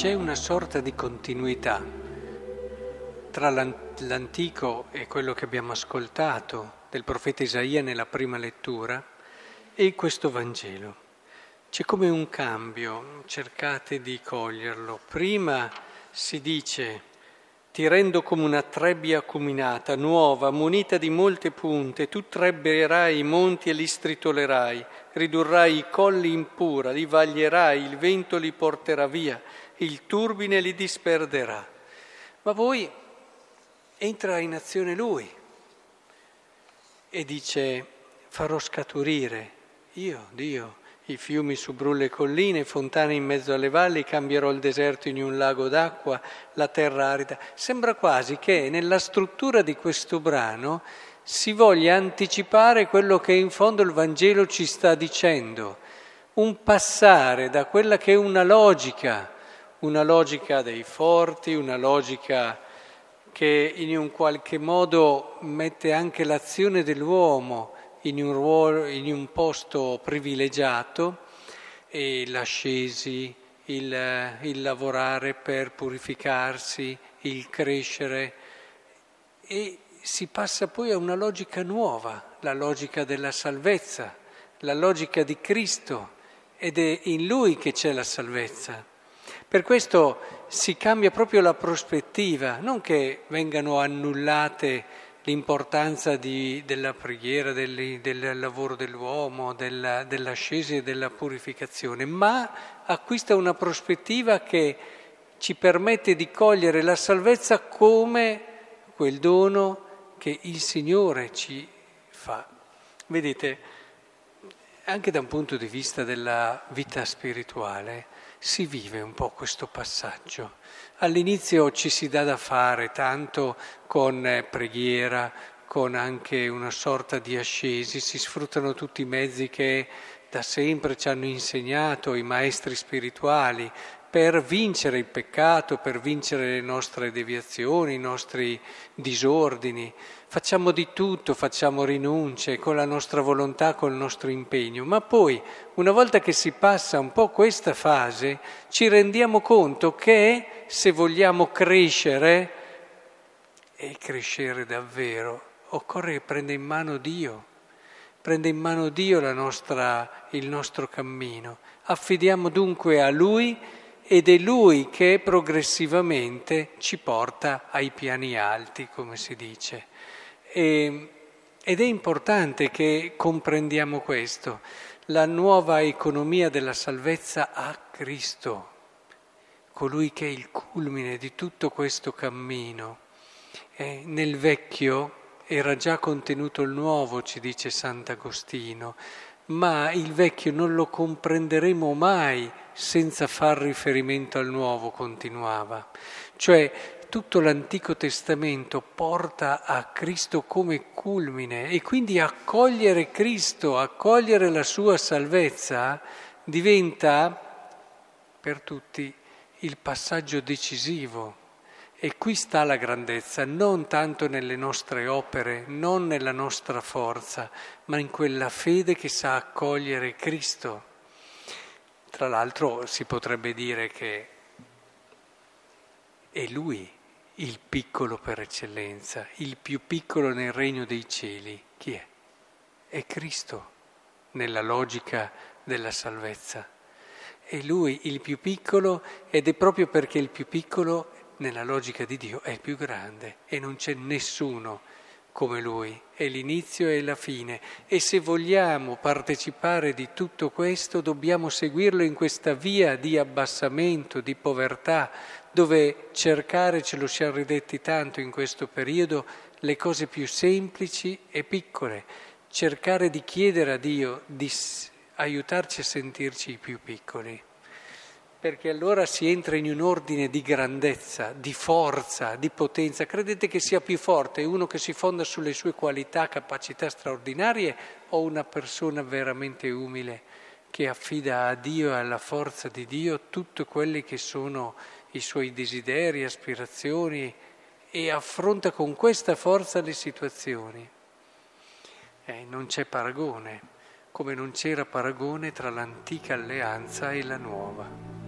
c'è una sorta di continuità tra l'antico e quello che abbiamo ascoltato del profeta Isaia nella prima lettura e questo Vangelo. C'è come un cambio, cercate di coglierlo. Prima si dice ti rendo come una trebbia acuminata, nuova, munita di molte punte, tu trebbierai i monti e li stritolerai, ridurrai i colli in pura, li vaglierai, il vento li porterà via, il turbine li disperderà. Ma poi entra in azione lui e dice farò scaturire io, Dio, i fiumi su brulle colline, fontane in mezzo alle valli, cambierò il deserto in un lago d'acqua, la terra arida. Sembra quasi che nella struttura di questo brano si voglia anticipare quello che in fondo il Vangelo ci sta dicendo, un passare da quella che è una logica, una logica dei forti, una logica che in un qualche modo mette anche l'azione dell'uomo in un, ruolo, in un posto privilegiato e l'ascesi, il, il lavorare per purificarsi, il crescere e si passa poi a una logica nuova, la logica della salvezza, la logica di Cristo ed è in Lui che c'è la salvezza. Per questo si cambia proprio la prospettiva, non che vengano annullate l'importanza di, della preghiera, del, del, lavoro dell'uomo, della, dell'ascesa e della purificazione, ma acquista una prospettiva che ci permette di cogliere la salvezza come quel dono che il Signore ci fa. Vedete, anche da un punto di vista della vita spirituale, si vive un po' questo passaggio. All'inizio ci si dà da fare tanto con eh, preghiera, con anche una sorta di ascesi, si sfruttano tutti i mezzi che da sempre ci hanno insegnato i maestri spirituali per vincere il peccato, per vincere le nostre deviazioni, i nostri disordini. Facciamo di tutto, facciamo rinunce con la nostra volontà, col nostro impegno, ma poi, una volta che si passa un po' questa fase, ci rendiamo conto che se vogliamo crescere, e crescere davvero, occorre prendere in mano Dio, prende in mano Dio nostra, il nostro cammino. Affidiamo dunque a Lui ed è lui che progressivamente ci porta ai piani alti, come si dice. E, ed è importante che comprendiamo questo, la nuova economia della salvezza a Cristo, colui che è il culmine di tutto questo cammino. E nel vecchio era già contenuto il nuovo, ci dice Sant'Agostino, ma il vecchio non lo comprenderemo mai senza far riferimento al nuovo, continuava. Cioè tutto l'Antico Testamento porta a Cristo come culmine e quindi accogliere Cristo, accogliere la sua salvezza diventa per tutti il passaggio decisivo. E qui sta la grandezza, non tanto nelle nostre opere, non nella nostra forza, ma in quella fede che sa accogliere Cristo. Tra l'altro si potrebbe dire che è Lui il piccolo per eccellenza, il più piccolo nel regno dei cieli. Chi è? È Cristo nella logica della salvezza. È Lui il più piccolo ed è proprio perché il più piccolo nella logica di Dio è più grande e non c'è nessuno come lui, è l'inizio e la fine. E se vogliamo partecipare di tutto questo, dobbiamo seguirlo in questa via di abbassamento, di povertà, dove cercare, ce lo siamo ridetti tanto in questo periodo, le cose più semplici e piccole, cercare di chiedere a Dio di aiutarci a sentirci i più piccoli perché allora si entra in un ordine di grandezza, di forza, di potenza. Credete che sia più forte uno che si fonda sulle sue qualità, capacità straordinarie o una persona veramente umile che affida a Dio e alla forza di Dio tutti quelli che sono i suoi desideri, aspirazioni e affronta con questa forza le situazioni? Eh, non c'è paragone, come non c'era paragone tra l'antica alleanza e la nuova.